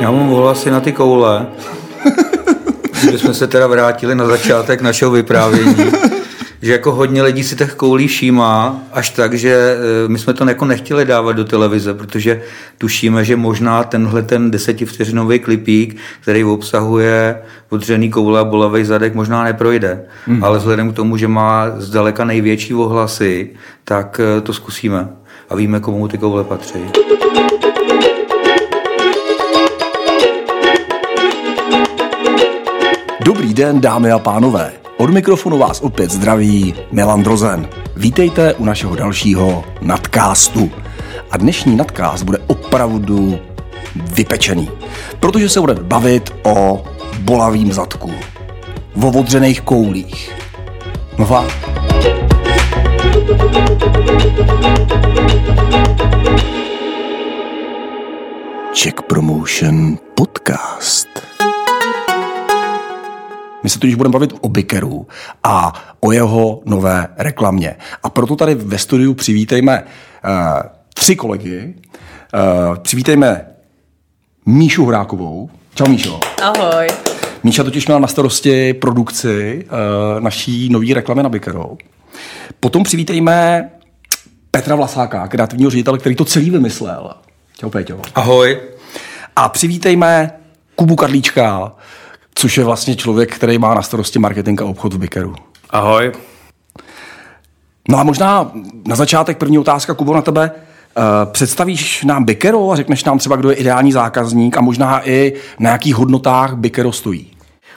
Já mám ohlasy na ty koule. Že jsme se teda vrátili na začátek našeho vyprávění. Že jako hodně lidí si těch koulí všímá, až tak, že eh, my jsme to jako nechtěli dávat do televize, protože tušíme, že možná tenhle ten desetivteřinový klipík, který obsahuje podřený koule a bolavý zadek, možná neprojde. Hmm. Ale vzhledem k tomu, že má zdaleka největší ohlasy, tak eh, to zkusíme. A víme, komu ty koule patří. Dobrý den, dámy a pánové. Od mikrofonu vás opět zdraví Milan Drozen. Vítejte u našeho dalšího nadcastu. A dnešní nadcast bude opravdu vypečený, protože se budeme bavit o bolavým zadku, o odřených koulích. No fakt. Check Promotion Podcast. My se tudíž budeme bavit o Bikeru a o jeho nové reklamě. A proto tady ve studiu přivítejme uh, tři kolegy. Uh, přivítejme Míšu Hrákovou. Čau Míšo. Ahoj. Míša totiž měla na starosti produkci uh, naší nový reklamy na Bikeru. Potom přivítejme Petra Vlasáka, kreativního ředitele, který to celý vymyslel. Čau Péťo. Ahoj. A přivítejme Kubu Karlíčka, což je vlastně člověk, který má na starosti marketing a obchod v Bikeru. Ahoj. No a možná na začátek první otázka, Kubo, na tebe. Uh, představíš nám Bikero a řekneš nám třeba, kdo je ideální zákazník a možná i na jakých hodnotách Bikero stojí?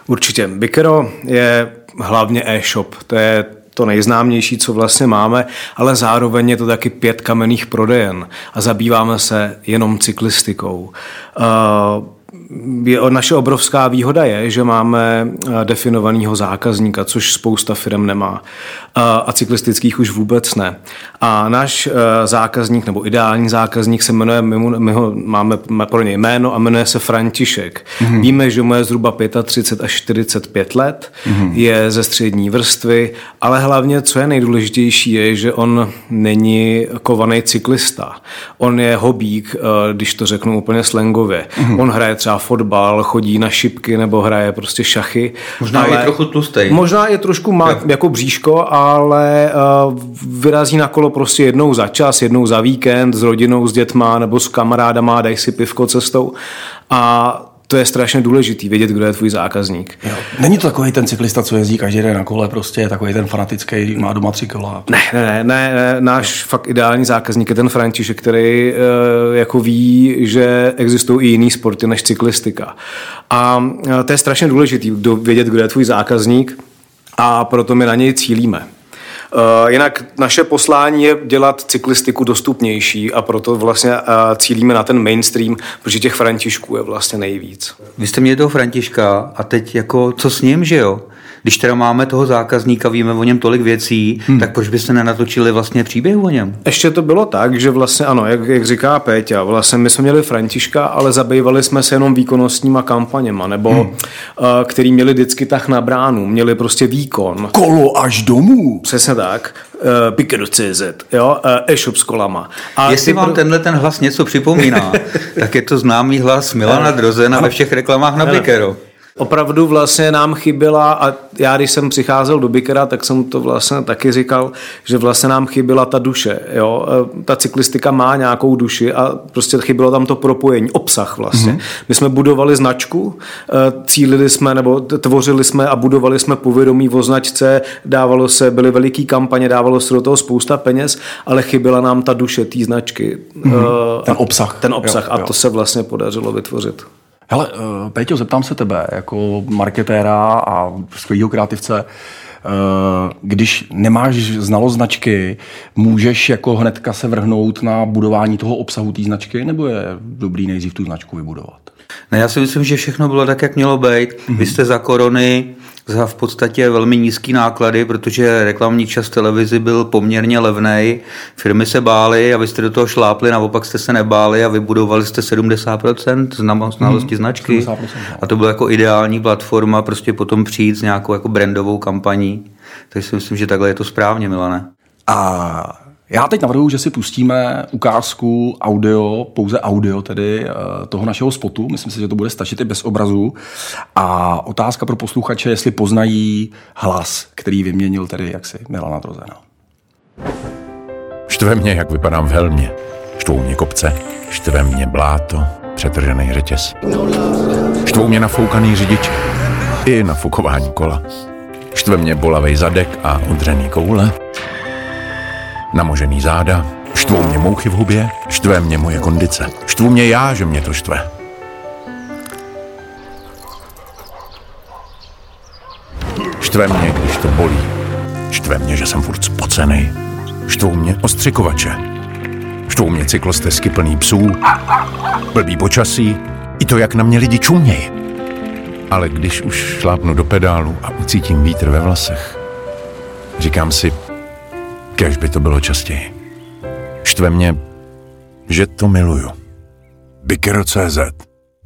Určitě. Bikero je hlavně e-shop. To je to nejznámější, co vlastně máme, ale zároveň je to taky pět kamenných prodejen a zabýváme se jenom cyklistikou. Uh, je, naše obrovská výhoda je, že máme eh, definovaného zákazníka, což spousta firm nemá. Eh, a cyklistických už vůbec ne. A náš eh, zákazník, nebo ideální zákazník se jmenuje, my, mu, my ho máme pro něj jméno a jmenuje se František. Mm-hmm. Víme, že mu je zhruba 35 až 45 let, mm-hmm. je ze střední vrstvy, ale hlavně, co je nejdůležitější, je, že on není kovaný cyklista. On je hobík, když to řeknu úplně slangově. Mm-hmm. On hraje třeba fotbal, chodí na šipky nebo hraje prostě šachy. Možná ale je trochu tlustý. Možná je trošku má jo. jako bříško, ale uh, vyrazí na kolo prostě jednou za čas, jednou za víkend s rodinou, s dětma nebo s kamarádama, dají si pivko cestou. A to je strašně důležitý, vědět, kdo je tvůj zákazník. Jo. Není to takový ten cyklista, co jezdí každý den na kole, prostě takový ten fanatický, má doma tři kola. Ne, ne, ne, ne, náš jo. fakt ideální zákazník je ten František, který uh, jako ví, že existují i jiný sporty než cyklistika. A uh, to je strašně důležitý, vědět, kdo je tvůj zákazník a proto my na něj cílíme. Uh, jinak naše poslání je dělat cyklistiku dostupnější a proto vlastně uh, cílíme na ten mainstream, protože těch Františků je vlastně nejvíc. Vy jste měli toho Františka a teď jako co s ním, že jo? Když teda máme toho zákazníka, víme o něm tolik věcí, hmm. tak proč byste nenatočili vlastně příběh o něm? Ještě to bylo tak, že vlastně ano, jak, jak říká Péťa, vlastně my jsme měli Františka, ale zabývali jsme se jenom výkonnostníma kampaněma, nebo hmm. uh, který měli vždycky tak na bránu, měli prostě výkon. Kolo až domů. Přesně tak. Uh, Picker.cz, jo, uh, e-shop s kolama. A Jestli vám pro... tenhle ten hlas něco připomíná, tak je to známý hlas Milana Drozena ve všech reklamách na Pickero. Opravdu vlastně nám chyběla, a já když jsem přicházel do Bikera, tak jsem to vlastně taky říkal, že vlastně nám chyběla ta duše. Jo? E, ta cyklistika má nějakou duši a prostě chybělo tam to propojení, obsah vlastně. Mm-hmm. My jsme budovali značku, e, cílili jsme nebo tvořili jsme a budovali jsme povědomí o značce, dávalo se, byly veliký kampaně, dávalo se do toho spousta peněz, ale chyběla nám ta duše té značky. Mm-hmm. Ten obsah. Ten obsah jo, a jo. to se vlastně podařilo vytvořit. Hele, uh, Péťo, zeptám se tebe, jako marketéra a skvělého kreativce, uh, když nemáš znalost značky, můžeš jako hnedka se vrhnout na budování toho obsahu té značky, nebo je dobrý nejdřív tu značku vybudovat? Ne, já si myslím, že všechno bylo tak, jak mělo být. Mm-hmm. Vy jste za korony za v podstatě velmi nízký náklady, protože reklamní čas televizi byl poměrně levný. Firmy se bály a vy jste do toho šlápli, naopak jste se nebáli a vybudovali jste 70% znalosti mm, značky. 70%. A to byla jako ideální platforma prostě potom přijít s nějakou jako brandovou kampaní. Takže si myslím, že takhle je to správně, Milane. A Já teď navrhuji, že si pustíme ukázku audio, pouze audio tedy eh, toho našeho spotu. Myslím si, že to bude stačit i bez obrazu. A otázka pro posluchače, jestli poznají hlas, který vyměnil tedy jaksi Milana Drozena. Štve mě, jak vypadám v helmě. Štvou mě kopce, štve mě bláto, přetržený řetěz. Štvou mě nafoukaný řidič i nafukování kola. Štve mě bolavej zadek a udřený koule. Namožený záda. Štvou mě mouchy v hubě. Štve mě moje kondice. Štvu mě já, že mě to štve. Štve mě, když to bolí. Štve mě, že jsem furt spocený. Štvou mě ostřikovače. Štvou mě cyklostezky plný psů. Blbý počasí. I to, jak na mě lidi čumějí. Ale když už šlápnu do pedálu a ucítím vítr ve vlasech, říkám si, kež by to bylo častěji. Štve mě, že to miluju. Bikero.cz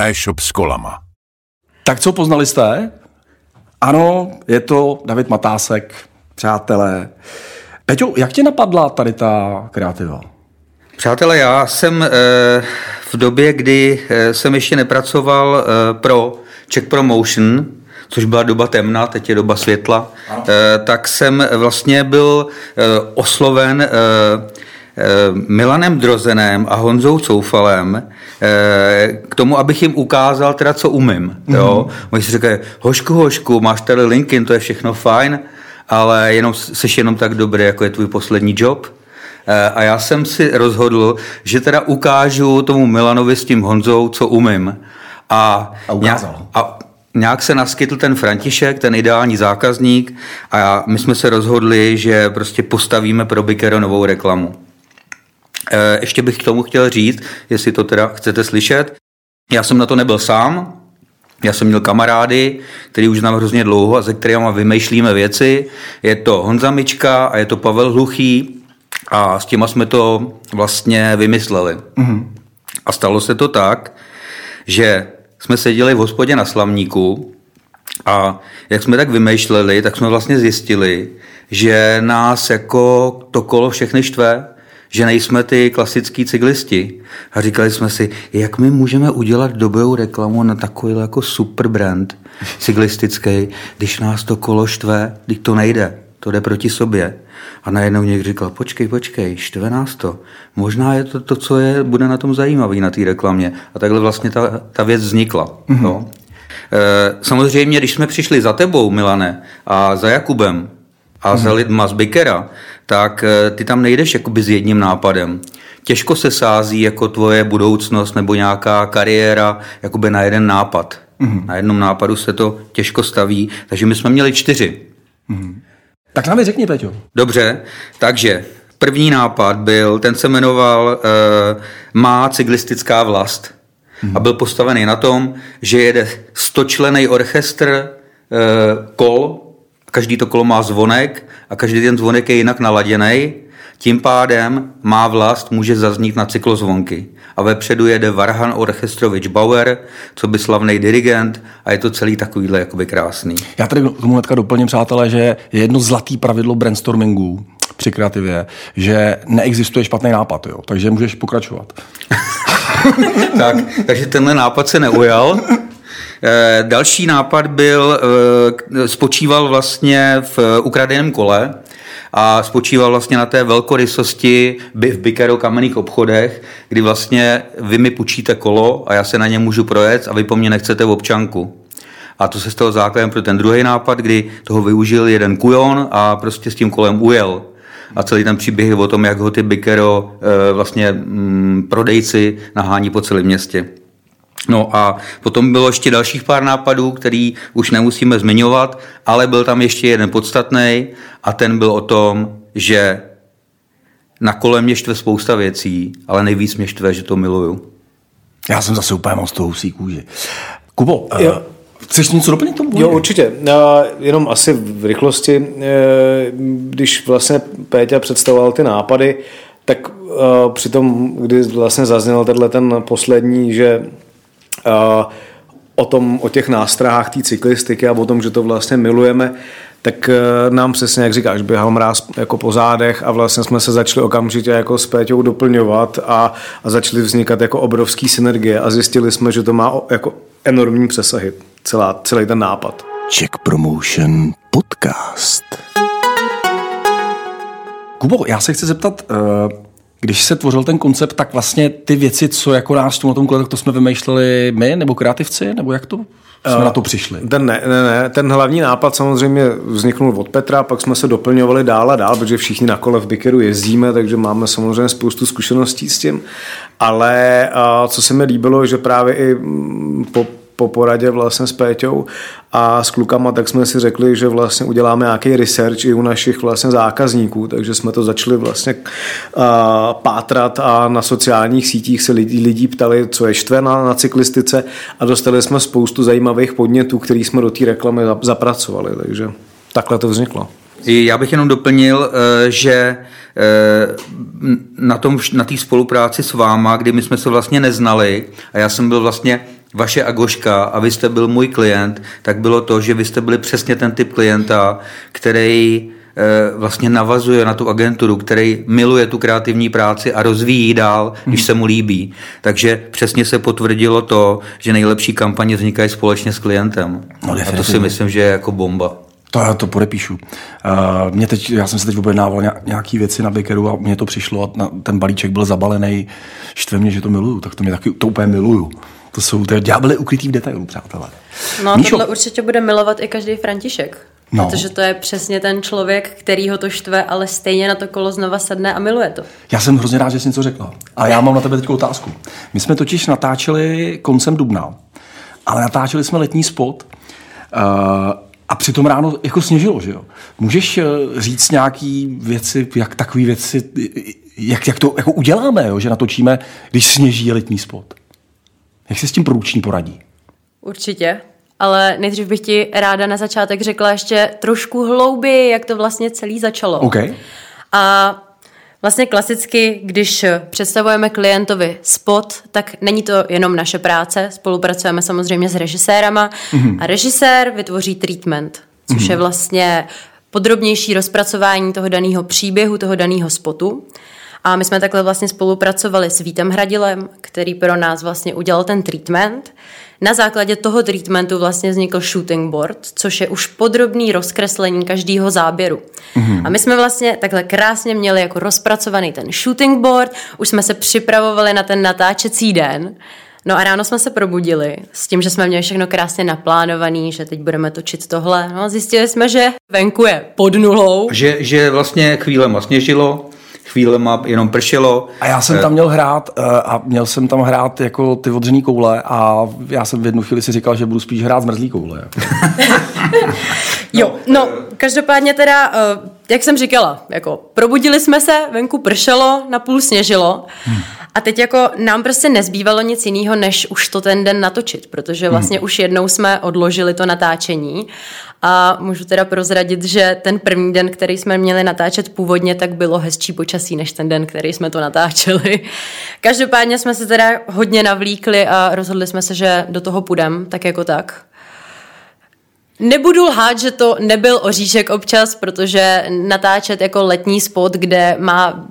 e-shop s kolama. Tak co poznali jste? Ano, je to David Matásek, přátelé. Peťo, jak tě napadla tady ta kreativa? Přátelé, já jsem eh, v době, kdy eh, jsem ještě nepracoval eh, pro Czech Promotion, což byla doba temna, teď je doba světla, tak jsem vlastně byl osloven Milanem Drozenem a Honzou Coufalem k tomu, abych jim ukázal teda, co umím. Mm-hmm. Jo? Oni si říkají, hošku, hošku, máš tady LinkedIn, to je všechno fajn, ale jenom, jsi jenom tak dobrý, jako je tvůj poslední job. Eh, a já jsem si rozhodl, že teda ukážu tomu Milanovi s tím Honzou, co umím. A, a ukázal. Nějak, a nějak se naskytl ten František, ten ideální zákazník a my jsme se rozhodli, že prostě postavíme pro Bikero novou reklamu. Eh, ještě bych k tomu chtěl říct, jestli to teda chcete slyšet. Já jsem na to nebyl sám, já jsem měl kamarády, který už znám hrozně dlouho a se kterými vymýšlíme věci. Je to Honza Mička a je to Pavel Hluchý, a s těma jsme to vlastně vymysleli. Mm-hmm. A stalo se to tak, že jsme seděli v hospodě na Slavníku a jak jsme tak vymýšleli, tak jsme vlastně zjistili, že nás jako to kolo všechny štve, že nejsme ty klasický cyklisti. A říkali jsme si, jak my můžeme udělat dobrou reklamu na takový jako super brand cyklistický, když nás to kolo štve, když to nejde, to jde proti sobě. A najednou někdo říkal, počkej, počkej, štve nás to. Možná je to to, co je, bude na tom zajímavý na té reklamě. A takhle vlastně ta, ta věc vznikla. Mm-hmm. No. E, samozřejmě, když jsme přišli za tebou, Milane, a za Jakubem, a mm-hmm. za lidma z Bikera, tak e, ty tam nejdeš jakoby s jedním nápadem. Těžko se sází jako tvoje budoucnost nebo nějaká kariéra jakoby na jeden nápad. Mm-hmm. Na jednom nápadu se to těžko staví, takže my jsme měli čtyři. Mm-hmm. Tak nám řekni, Peťo. Dobře, takže první nápad byl, ten se jmenoval uh, Má cyklistická vlast. Hmm. A byl postavený na tom, že jede stočlený orchestr uh, kol, každý to kolo má zvonek a každý ten zvonek je jinak naladěný. Tím pádem má vlast může zaznít na cyklozvonky. A vepředu jede Varhan Orchestrovič Bauer, co by slavný dirigent a je to celý takovýhle jakoby krásný. Já tady k tomu hnedka doplním, přátelé, že je jedno zlatý pravidlo brainstormingu při kreativě, že neexistuje špatný nápad, jo? takže můžeš pokračovat. tak, takže tenhle nápad se neujal. Eh, další nápad byl, eh, spočíval vlastně v ukradeném kole, a spočíval vlastně na té velkorysosti v Bikero kamenných obchodech, kdy vlastně vy mi půjčíte kolo a já se na ně můžu projet a vy po mně nechcete v občanku. A to se stalo základem pro ten druhý nápad, kdy toho využil jeden kujon a prostě s tím kolem ujel. A celý ten příběh je o tom, jak ho ty Bikero eh, vlastně mm, prodejci nahání po celém městě. No a potom bylo ještě dalších pár nápadů, který už nemusíme zmiňovat, ale byl tam ještě jeden podstatný a ten byl o tom, že na kole mě štve spousta věcí, ale nejvíc mě štve, že to miluju. Já jsem zase úplně moc toho husí kůži. Kubo, jo. Uh, chceš něco doplnit k tomu? Jo, určitě. Jenom asi v rychlosti, eh, když vlastně Péťa představoval ty nápady, tak uh, přitom, kdy vlastně zazněl tenhle ten poslední, že o tom, o těch nástrahách té cyklistiky a o tom, že to vlastně milujeme, tak eh, nám přesně, jak říkáš, běhal mráz jako po zádech a vlastně jsme se začali okamžitě jako s Péťou doplňovat a, a začaly vznikat jako obrovský synergie a zjistili jsme, že to má jako enormní přesahy, celá, celý ten nápad. Czech Promotion Podcast. Kubo, já se chci zeptat, eh, když se tvořil ten koncept, tak vlastně ty věci, co jako nás tu na tom kole, tak to jsme vymýšleli my, nebo kreativci, nebo jak to jsme uh, na to přišli? Ten ne, ne, ne, ten hlavní nápad samozřejmě vzniknul od Petra, pak jsme se doplňovali dál a dál, protože všichni na kole v Bikeru jezdíme, takže máme samozřejmě spoustu zkušeností s tím, ale uh, co se mi líbilo, že právě i mm, po po poradě vlastně s Péťou a s klukama, tak jsme si řekli, že vlastně uděláme nějaký research i u našich vlastně zákazníků, takže jsme to začali vlastně pátrat a na sociálních sítích se lidi, lidi ptali, co je štve na, na cyklistice a dostali jsme spoustu zajímavých podnětů, který jsme do té reklamy zapracovali, takže takhle to vzniklo. Já bych jenom doplnil, eh, že eh, na tom, na té spolupráci s váma, kdy my jsme se vlastně neznali a já jsem byl vlastně vaše Agoška a vy jste byl můj klient, tak bylo to, že vy jste byli přesně ten typ klienta, který eh, vlastně navazuje na tu agenturu, který miluje tu kreativní práci a rozvíjí dál, když se mu líbí. Takže přesně se potvrdilo to, že nejlepší kampaně vznikají společně s klientem. No, a to si myslím, že je jako bomba. To já to podepíšu. Uh, mě teď, já jsem se teď objednával nějaké věci na Bikeru a mně to přišlo a ten balíček byl zabalený. Štve mě, že to miluju, tak to mě taky to úplně miluju. To jsou ty ďábly ukrytý v detailu, přátelé. No Míšo? tohle určitě bude milovat i každý František. No. Protože to je přesně ten člověk, který ho to štve, ale stejně na to kolo znova sedne a miluje to. Já jsem hrozně rád, že jsi něco řekla. A já mám na tebe teď otázku. My jsme totiž natáčeli koncem dubna, ale natáčeli jsme letní spot uh, a přitom ráno jako sněžilo, že jo? Můžeš uh, říct nějaký věci, jak takové věci, jak, jak to jako uděláme, jo? že natočíme, když sněží letní spot? Jak se s tím průční poradí? Určitě, ale nejdřív bych ti ráda na začátek řekla ještě trošku hlouběji, jak to vlastně celý začalo. Okay. A Vlastně klasicky, když představujeme klientovi spot, tak není to jenom naše práce, spolupracujeme samozřejmě s režisérama mm-hmm. a režisér vytvoří treatment, což mm-hmm. je vlastně podrobnější rozpracování toho daného příběhu, toho daného spotu. A my jsme takhle vlastně spolupracovali s Vítem Hradilem, který pro nás vlastně udělal ten treatment. Na základě toho treatmentu vlastně vznikl shooting board, což je už podrobný rozkreslení každého záběru. Mm-hmm. A my jsme vlastně takhle krásně měli jako rozpracovaný ten shooting board, už jsme se připravovali na ten natáčecí den. No a ráno jsme se probudili s tím, že jsme měli všechno krásně naplánovaný, že teď budeme točit tohle. No a zjistili jsme, že venku je pod nulou. Že, že vlastně chvílema sněžilo, chvílema jenom pršelo. A já jsem tam měl hrát eh, a měl jsem tam hrát jako ty odřený koule a já jsem v jednu chvíli si říkal, že budu spíš hrát zmrzlý koule. Jako. jo, no, každopádně teda, eh, jak jsem říkala, jako probudili jsme se, venku pršelo, napůl sněžilo. Hmm. A teď jako nám prostě nezbývalo nic jiného, než už to ten den natočit, protože vlastně hmm. už jednou jsme odložili to natáčení a můžu teda prozradit, že ten první den, který jsme měli natáčet původně, tak bylo hezčí počasí než ten den, který jsme to natáčeli. Každopádně jsme se teda hodně navlíkli a rozhodli jsme se, že do toho půjdeme, tak jako tak. Nebudu lhát, že to nebyl oříšek občas, protože natáčet jako letní spot, kde má,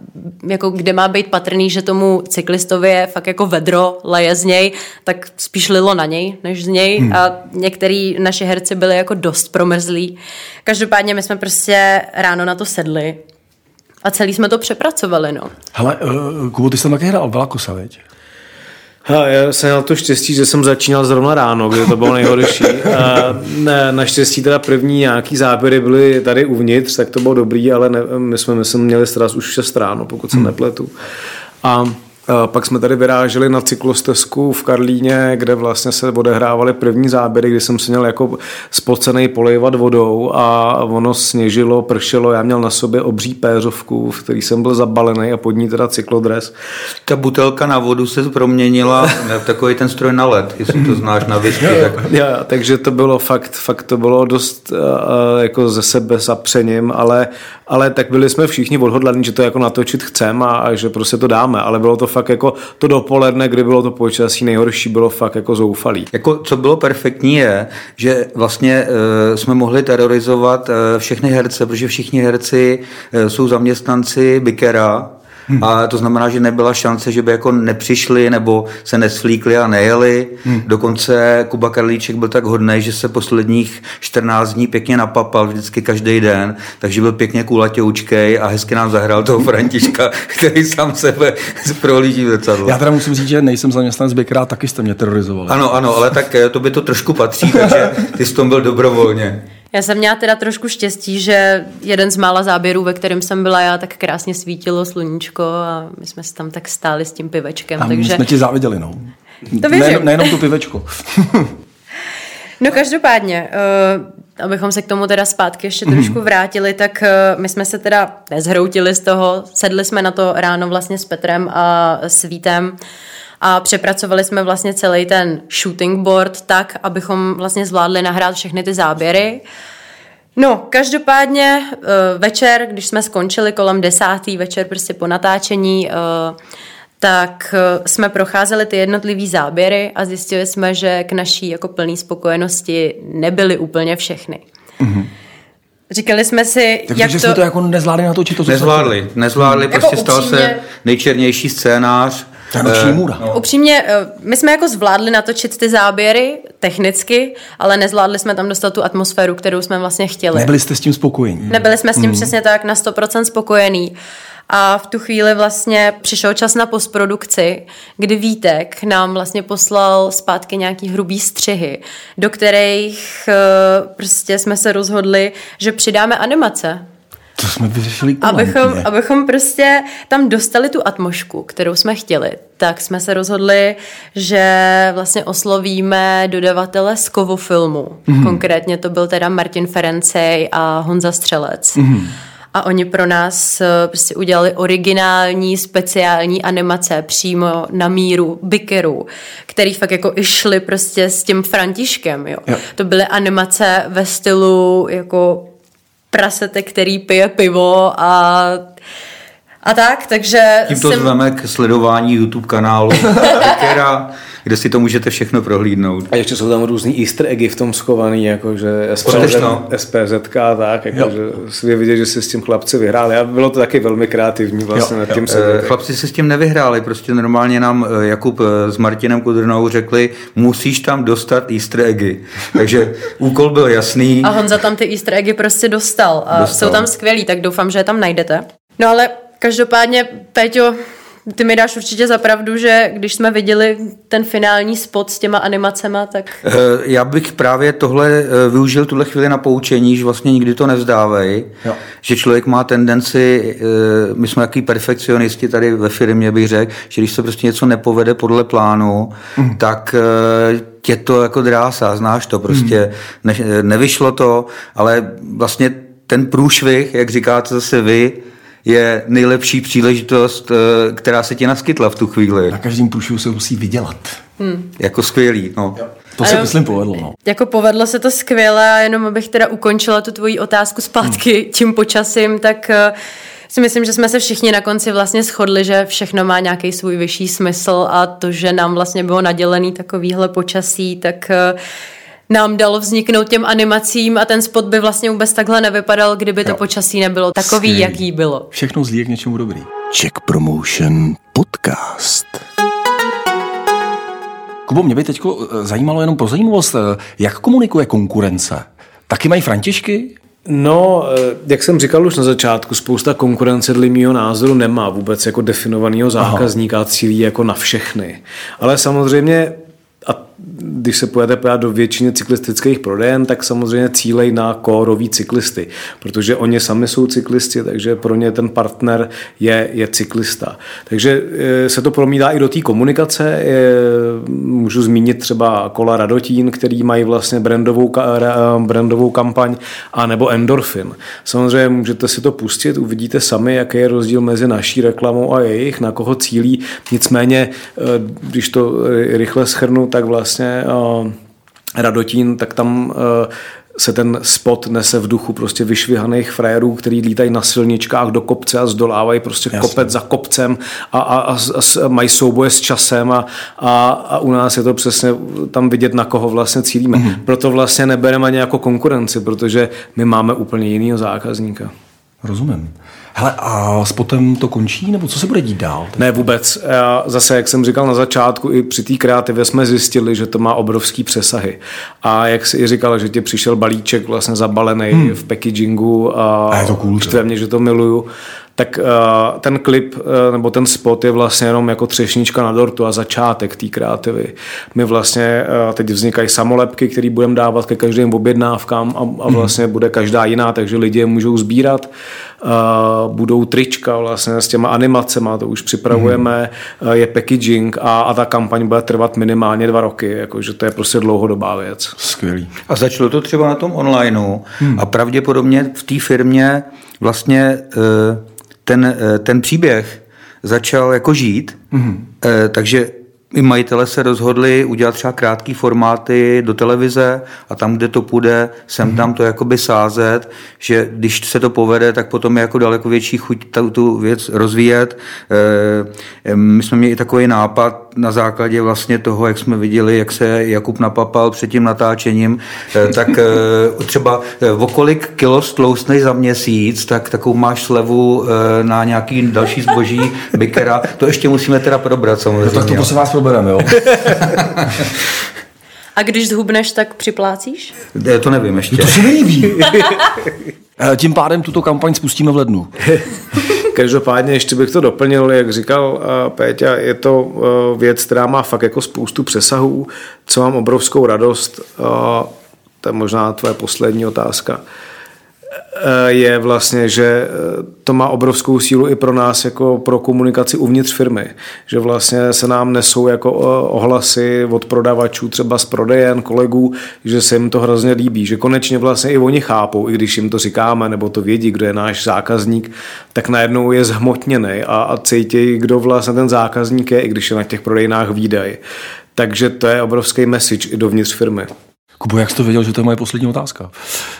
jako kde má být patrný, že tomu cyklistovi je fakt jako vedro leje z něj, tak spíš lilo na něj, než z něj hmm. a některý naši herci byli jako dost promrzlí. Každopádně my jsme prostě ráno na to sedli a celý jsme to přepracovali, no. Hele, uh, Kubo, ty jsi tam taky hrál Valakosa, veď? Ha, já jsem měl to štěstí, že jsem začínal zrovna ráno, kde to bylo nejhorší. A ne, naštěstí teda první nějaký záběry byly tady uvnitř, tak to bylo dobrý, ale ne, my jsme myslím, měli stras už 6 ráno, pokud se hmm. nepletu. A pak jsme tady vyráželi na cyklostezku v Karlíně, kde vlastně se odehrávaly první záběry, kdy jsem se měl jako spocený polejvat vodou a ono sněžilo, pršelo, já měl na sobě obří péřovku, v který jsem byl zabalený a pod ní teda cyklodres. Ta butelka na vodu se proměnila v takový ten stroj na led, jestli to znáš na whisky. Tak... Ja, takže to bylo fakt, fakt to bylo dost uh, jako ze sebe zapřením, ale, ale tak byli jsme všichni odhodlaní, že to jako natočit chcem a, a že prostě to dáme, ale bylo to fakt jako to dopoledne, kdy bylo to počasí nejhorší, bylo fakt jako zoufalý. Jako, co bylo perfektní je, že vlastně e, jsme mohli terorizovat e, všechny herce, protože všichni herci e, jsou zaměstnanci Bikera, Hmm. A to znamená, že nebyla šance, že by jako nepřišli nebo se nesvlíkli a nejeli. Hmm. Dokonce Kuba Karlíček byl tak hodný, že se posledních 14 dní pěkně napapal vždycky každý den, takže byl pěkně kulatě a hezky nám zahrál toho Františka, který sám sebe prohlíží v zrcadle. Já teda musím říct, že nejsem zaměstnanec Bekra, taky jste mě terorizoval. Ano, ano, ale tak eh, to by to trošku patří, takže ty jsi tom byl dobrovolně. Já jsem měla teda trošku štěstí, že jeden z mála záběrů, ve kterém jsem byla já, tak krásně svítilo sluníčko a my jsme se tam tak stáli s tím pivečkem. A takže... my jsme ti záviděli, no. To věřím. Ne, nejenom tu pivečko. no každopádně, uh, abychom se k tomu teda zpátky ještě trošku mm-hmm. vrátili, tak uh, my jsme se teda nezhroutili z toho, sedli jsme na to ráno vlastně s Petrem a s Vítem a přepracovali jsme vlastně celý ten shooting board tak, abychom vlastně zvládli nahrát všechny ty záběry. No, každopádně uh, večer, když jsme skončili kolem desátý večer prostě po natáčení, uh, tak uh, jsme procházeli ty jednotlivé záběry a zjistili jsme, že k naší jako plné spokojenosti nebyly úplně všechny. Mm-hmm. Říkali jsme si, Takže jak to... jsme to jako nezvládli natočit? To, nezvládli, nezvládli, jako prostě upřímně... stal se nejčernější scénář ta noční eh, můra. No. Upřímně, eh, my jsme jako zvládli natočit ty záběry technicky, ale nezvládli jsme tam dostat tu atmosféru, kterou jsme vlastně chtěli. Nebyli jste s tím spokojení. Nebyli jsme s tím mm. přesně tak na 100% spokojení. A v tu chvíli vlastně přišel čas na postprodukci, kdy Vítek nám vlastně poslal zpátky nějaký hrubý střihy, do kterých uh, prostě jsme se rozhodli, že přidáme animace. To jsme vyřešili abychom, abychom prostě tam dostali tu atmošku, kterou jsme chtěli, tak jsme se rozhodli, že vlastně oslovíme dodavatele z Kovo filmu. Mm-hmm. Konkrétně to byl teda Martin Ferencej a Honza Střelec. Mm-hmm. A oni pro nás eh, prostě udělali originální, speciální animace přímo na míru Bikeru, který fakt jako i šli prostě s tím Františkem, jo. jo. To byly animace ve stylu jako prasete, který pije pivo a a tak, takže... Tímto jsem... zveme k sledování YouTube kanálu Tekera, kde si to můžete všechno prohlídnout. A ještě jsou tam různý easter eggy v tom schovaný, jakože SPZ, no. SPZ a tak, jakože si vidět, že si s tím chlapci vyhráli. A bylo to taky velmi kreativní vlastně jo, nad tím jo. se Chlapci se s tím nevyhráli, prostě normálně nám eh, Jakub eh, s Martinem Kudrnou řekli, musíš tam dostat easter eggy. Takže úkol byl jasný. A Honza tam ty easter eggy prostě dostal. A dostal. jsou tam skvělí, tak doufám, že je tam najdete. No ale Každopádně, Péťo, ty mi dáš určitě za pravdu, že když jsme viděli ten finální spot s těma animacema, tak... Eh, já bych právě tohle eh, využil tuhle chvíli na poučení, že vlastně nikdy to nevzdávej, jo. že člověk má tendenci, eh, my jsme jaký perfekcionisti tady ve firmě, bych řekl, že když se prostě něco nepovede podle plánu, mm. tak tě to jako drásá, znáš to, prostě mm. ne, nevyšlo to, ale vlastně ten průšvih, jak říkáte zase vy, je nejlepší příležitost, eh, která se ti naskytla v tu chvíli. Na každém průšvihu se musí vydělat. Hmm. Jako skvělý, no. Jo. To se myslím povedlo. No. Jako povedlo se to skvěle a jenom abych teda ukončila tu tvoji otázku zpátky hmm. tím počasím, tak uh, si myslím, že jsme se všichni na konci vlastně shodli, že všechno má nějaký svůj vyšší smysl a to, že nám vlastně bylo nadělený takovýhle počasí, tak uh, nám dalo vzniknout těm animacím a ten spot by vlastně vůbec takhle nevypadal, kdyby to jo. počasí nebylo takový, Skvělý. jaký bylo. Všechno zlí k něčemu dobrý. Check Promotion Podcast. Kubo, mě by teď eh, zajímalo jenom pro zajímavost, eh, jak komunikuje konkurence? Taky mají Františky? No, eh, jak jsem říkal už na začátku, spousta konkurence dle mého názoru nemá vůbec jako definovaného zákazníka a cílí jako na všechny. Ale samozřejmě když se pojede právě do většiny cyklistických prodejen, tak samozřejmě cílej na kórový cyklisty, protože oni sami jsou cyklisti, takže pro ně ten partner je, je cyklista. Takže e, se to promítá i do té komunikace. Je, můžu zmínit třeba kola Radotín, který mají vlastně brandovou, brandovou kampaň, a nebo Endorfin. Samozřejmě můžete si to pustit, uvidíte sami, jaký je rozdíl mezi naší reklamou a jejich, na koho cílí. Nicméně, e, když to rychle schrnu, tak vlastně Radotín, tak tam uh, se ten spot nese v duchu prostě vyšvihaných frérů, který lítají na silničkách do kopce a zdolávají prostě Jasně. kopec za kopcem a, a, a, a mají souboje s časem a, a, a u nás je to přesně tam vidět, na koho vlastně cílíme. Mm-hmm. Proto vlastně nebereme ani jako konkurenci, protože my máme úplně jinýho zákazníka. Rozumím. Hele, a s potom to končí, nebo co se bude dít dál? Ne, vůbec. Já zase, jak jsem říkal na začátku, i při té kreativě jsme zjistili, že to má obrovský přesahy. A jak jsi i říkal, že ti přišel balíček vlastně zabalený hmm. v packagingu a, a je to cool, mě, že to miluju tak uh, ten klip uh, nebo ten spot je vlastně jenom jako třešnička na dortu a začátek té kreativy. My vlastně uh, teď vznikají samolepky, které budeme dávat ke každým objednávkám a, a mhm. vlastně bude každá jiná, takže lidi je můžou sbírat. Uh, budou trička vlastně s těma animacema, to už připravujeme, mm. uh, je packaging a, a ta kampaň bude trvat minimálně dva roky, jakože to je prostě dlouhodobá věc. Skvělý. A začalo to třeba na tom onlineu hmm. a pravděpodobně v té firmě vlastně uh, ten, eh, ten příběh začal jako žít, mm-hmm. takže i majitele se rozhodli udělat třeba krátké formáty do televize a tam, kde to půjde, sem tam to jakoby sázet, že když se to povede, tak potom je jako daleko větší chuť tu, věc rozvíjet. E, my jsme měli i takový nápad na základě vlastně toho, jak jsme viděli, jak se Jakub napapal před tím natáčením, e, tak e, třeba o kolik kilo stloustnej za měsíc, tak takovou máš slevu na nějaký další zboží bikera. To ještě musíme teda probrat samozřejmě. No tak to prosím vás probereme, jo. A když zhubneš, tak připlácíš? To nevím ještě. To se neví. Eh, tím pádem tuto kampaň spustíme v lednu. Každopádně ještě bych to doplnil, jak říkal eh, Péťa, je to eh, věc, která má fakt jako spoustu přesahů, co mám obrovskou radost. To je možná tvoje poslední otázka. Eh, je vlastně, že eh, to má obrovskou sílu i pro nás jako pro komunikaci uvnitř firmy. Že vlastně se nám nesou jako eh, ohlasy od prodavačů, třeba z prodejen, kolegů, že se jim to hrozně líbí. Že konečně vlastně i oni chápou, i když jim to říkáme, nebo to vědí, kdo je náš zákazník, tak najednou je zhmotněný a, a cítí, kdo vlastně ten zákazník je, i když je na těch prodejnách výdaj. Takže to je obrovský message i dovnitř firmy. Kubo, jak jsi to věděl, že to je moje poslední otázka?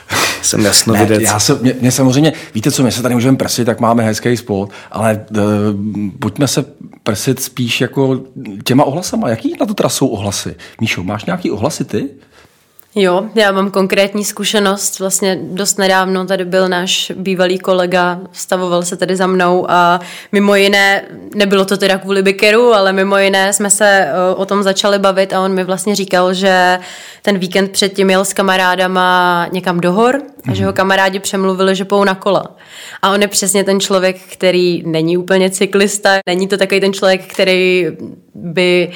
jsem jasno ne, vidět. Já se, mě, mě, samozřejmě, víte co, my se tady můžeme prsit, tak máme hezký spot, ale uh, pojďme se prsit spíš jako těma ohlasama. Jaký na to teda jsou ohlasy? Míšo, máš nějaký ohlasy ty? Jo, já mám konkrétní zkušenost. Vlastně dost nedávno tady byl náš bývalý kolega, stavoval se tady za mnou a mimo jiné, nebylo to teda kvůli Bikeru, ale mimo jiné jsme se eh, o tom začali bavit a on mi vlastně říkal, že ten víkend předtím jel s kamarádama někam do hor a že ho mhm. kamarádi přemluvili, že pou na kola. A on je přesně ten člověk, který není úplně cyklista, není to takový ten člověk, který by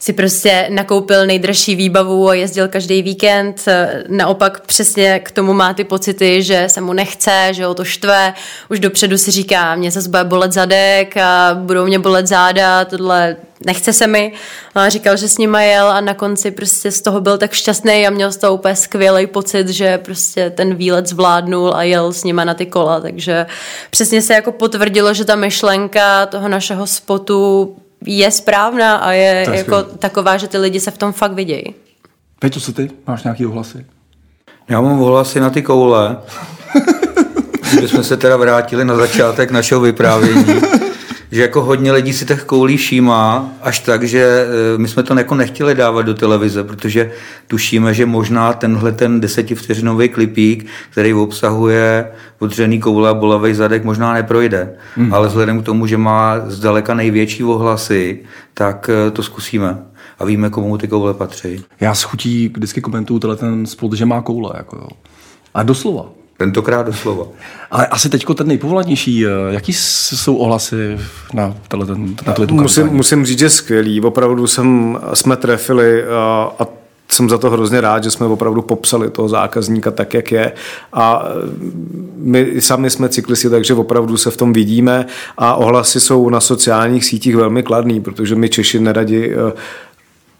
si prostě nakoupil nejdražší výbavu a jezdil každý víkend. Naopak přesně k tomu má ty pocity, že se mu nechce, že ho to štve. Už dopředu si říká, mě zase bude bolet zadek a budou mě bolet záda, tohle nechce se mi. A říkal, že s nima jel a na konci prostě z toho byl tak šťastný a měl z toho úplně skvělý pocit, že prostě ten výlet zvládnul a jel s nima na ty kola. Takže přesně se jako potvrdilo, že ta myšlenka toho našeho spotu je správná a je, je jako taková, že ty lidi se v tom fakt vidějí. Peťo, co ty? Máš nějaký ohlasy? Já mám ohlasy na ty koule. Kdybychom se teda vrátili na začátek našeho vyprávění že jako hodně lidí si těch koulí všímá, až tak, že e, my jsme to jako nechtěli dávat do televize, protože tušíme, že možná tenhle ten desetivteřinový klipík, který obsahuje podřený koule a bolavý zadek, možná neprojde. Mm. Ale vzhledem k tomu, že má zdaleka největší ohlasy, tak e, to zkusíme a víme, komu ty koule patří. Já s chutí vždycky komentuju ten spot, že má koule. Jako jo. A doslova. Tentokrát doslova. Ale asi teď ten nejpovolanější, eh, jaký jsou ohlasy na, tenhle, na tuhle musím, musím říct, že skvělý. Opravdu jsem, jsme trefili a, a jsem za to hrozně rád, že jsme opravdu popsali toho zákazníka tak, jak je. A eh, my sami jsme cyklisti, takže opravdu se v tom vidíme a ohlasy jsou na sociálních sítích velmi kladný, protože my Češi neradi eh,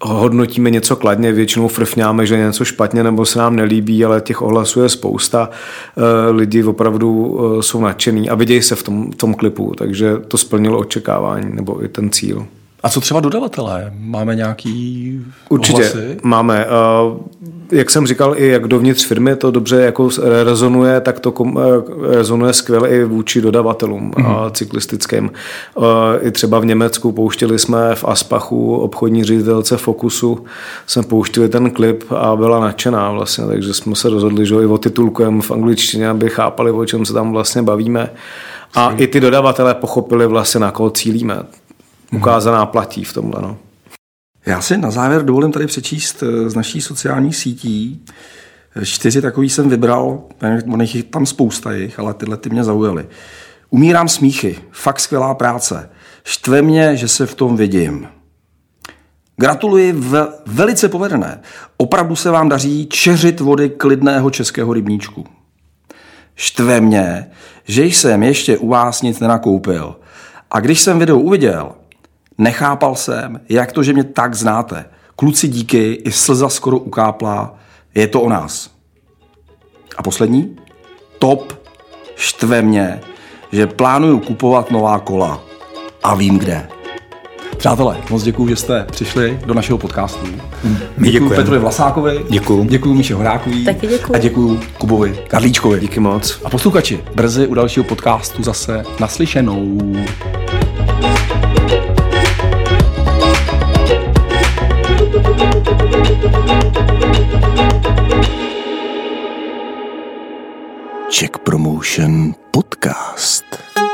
hodnotíme něco kladně, většinou frfňáme, že něco špatně nebo se nám nelíbí, ale těch ohlasů je spousta. Eh, lidi opravdu eh, jsou nadšený a vidějí se v tom, v tom klipu, takže to splnilo očekávání nebo i ten cíl. A co třeba dodavatelé? Máme nějaký Určitě ohlasy? máme. Uh, jak jsem říkal, i jak dovnitř firmy to dobře jako rezonuje, tak to rezonuje skvěle i vůči dodavatelům mm-hmm. cyklistickým. I třeba v Německu pouštěli jsme v Aspachu obchodní ředitelce Focusu, jsme pouštěli ten klip a byla nadšená vlastně, takže jsme se rozhodli, že i otitulkujeme v angličtině, aby chápali, o čem se tam vlastně bavíme. A i ty dodavatelé pochopili vlastně, na koho cílíme. Ukázaná platí v tomhle. No. Já si na závěr dovolím tady přečíst eh, z naší sociální sítí. Čtyři takový jsem vybral, ono je tam spousta jich, ale tyhle ty mě zaujaly. Umírám smíchy, fakt skvělá práce. Štve mě, že se v tom vidím. Gratuluji, v, velice povedené. Opravdu se vám daří čeřit vody klidného českého rybníčku. Štve mě, že jsem ještě u vás nic nenakoupil. A když jsem video uviděl, nechápal jsem, jak to, že mě tak znáte. Kluci díky, i slza skoro ukápla, je to o nás. A poslední? Top štve mě, že plánuju kupovat nová kola. A vím kde. Přátelé, moc děkuji, že jste přišli do našeho podcastu. My děkuji Petrovi Vlasákovi. Děkuji. Děkuji Míše Horákovi. Taky děkuji. A děkuji Kubovi Karlíčkovi. Díky moc. A posluchači, brzy u dalšího podcastu zase naslyšenou. Check Promotion Podcast.